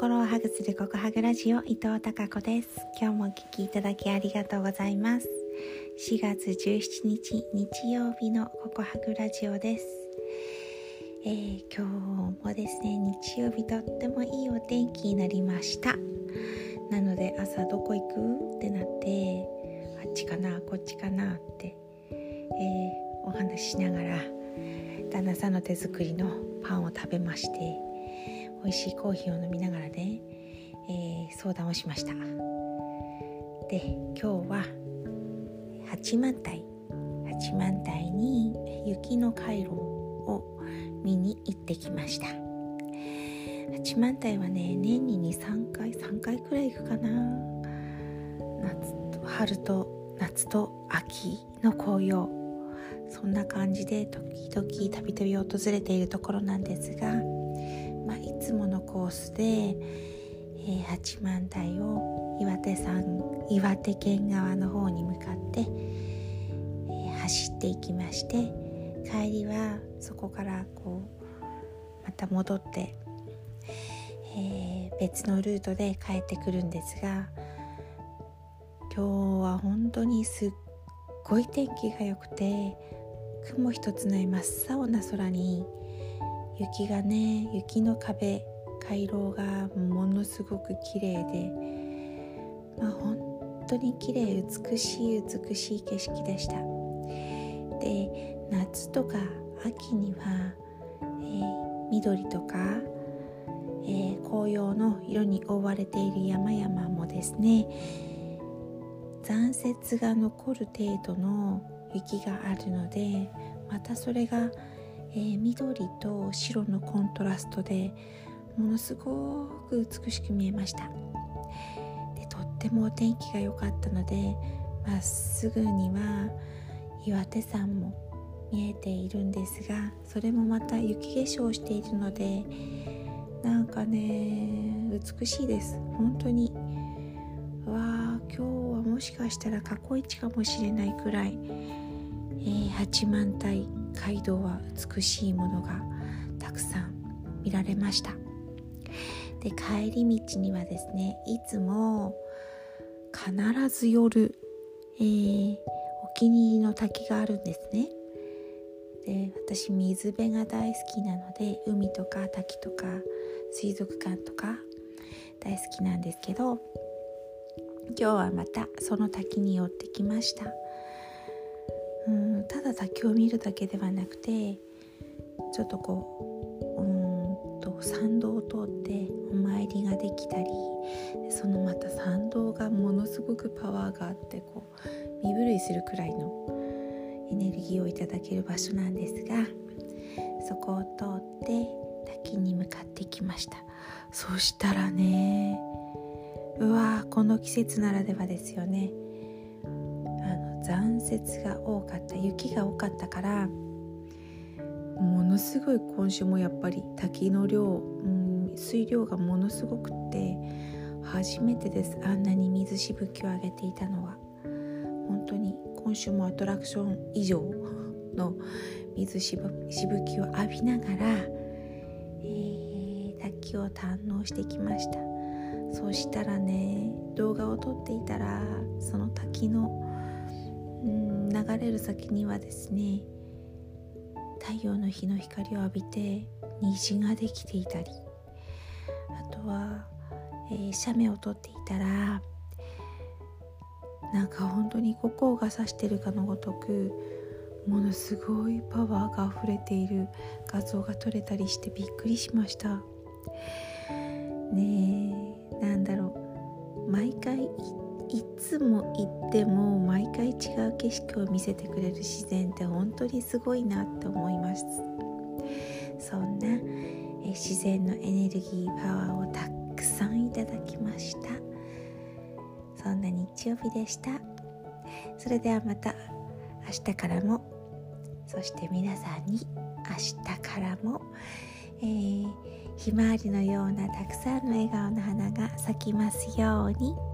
心をハグするココハグラジオ伊藤孝子です。今日もお聞きいただきありがとうございます。4月17日日曜日のココハグラジオです。えー、今日もですね日曜日とってもいいお天気になりました。なので朝どこ行く？ってなってあっちかなこっちかなって、えー、お話ししながら旦那さんの手作りのパンを食べまして美味しいコーヒーを飲みながらね、えー、相談をしました。で今日は八幡平八幡平に雪の回路を見に行ってきました。八幡平はね年に23回3回くらい行くかな。夏と春と夏と秋の紅葉。そんな感じで時々たびたび訪れているところなんですが、コースで、えー、八幡平を岩手山岩手県側の方に向かって、えー、走っていきまして帰りはそこからこうまた戻って、えー、別のルートで帰ってくるんですが今日は本当にすっごい天気が良くて雲一つない真っ青な空に雪がね雪の壁回廊がものすごく綺麗でまあ本当に綺麗美しい美しい景色でした。で夏とか秋には、えー、緑とか、えー、紅葉の色に覆われている山々もですね残雪が残る程度の雪があるのでまたそれがえー、緑と白のコントラストでものすごく美しく見えました。でとってもお天気が良かったのでまっすぐには岩手山も見えているんですがそれもまた雪化粧しているのでなんかね美しいです。本当に。わあ今日はもしかしたら過去一かもしれないくらい、えー、八幡平街道は美しいものがたくさん見られました。で帰り道にはですねいつも必ず夜、えー、お気に入りの滝があるんですね。で私水辺が大好きなので海とか滝とか水族館とか大好きなんですけど今日はまたその滝に寄ってきました。うんただ滝を見るだけではなくてちょっとこううんと参道を通ってお参りができたりそのまた参道がものすごくパワーがあってこう身震いするくらいのエネルギーをいただける場所なんですがそこを通って滝に向かってきました。そしたらねうわこの季節ならではですよね。あの残雪が多かった雪が多かったからものすごい今週もやっぱり滝の量、うん、水量がものすごくって初めてです。あんなに水しぶきを上げていたのは。本当に今週もアトラクション以上の水しぶきを浴びながら、えー、滝を堪能してきました。そしたらね動画を撮っていたらその滝のうん流れる先にはですね太陽の日の光を浴びて虹ができていたりあとは、えー、斜面を撮っていたらなんか本当に五光が差してるかのごとくものすごいパワーが溢れている画像が撮れたりしてびっくりしました。ねえなんだろう。毎回いつも行っても毎回違う景色を見せてくれる自然って本当にすごいなって思います。そんなえ自然のエネルギーパワーをたくさんいただきました。そんな日曜日でした。それではまた明日からも。そして皆さんに明日からも、えー、ひまわりのようなたくさんの笑顔の花が咲きますように。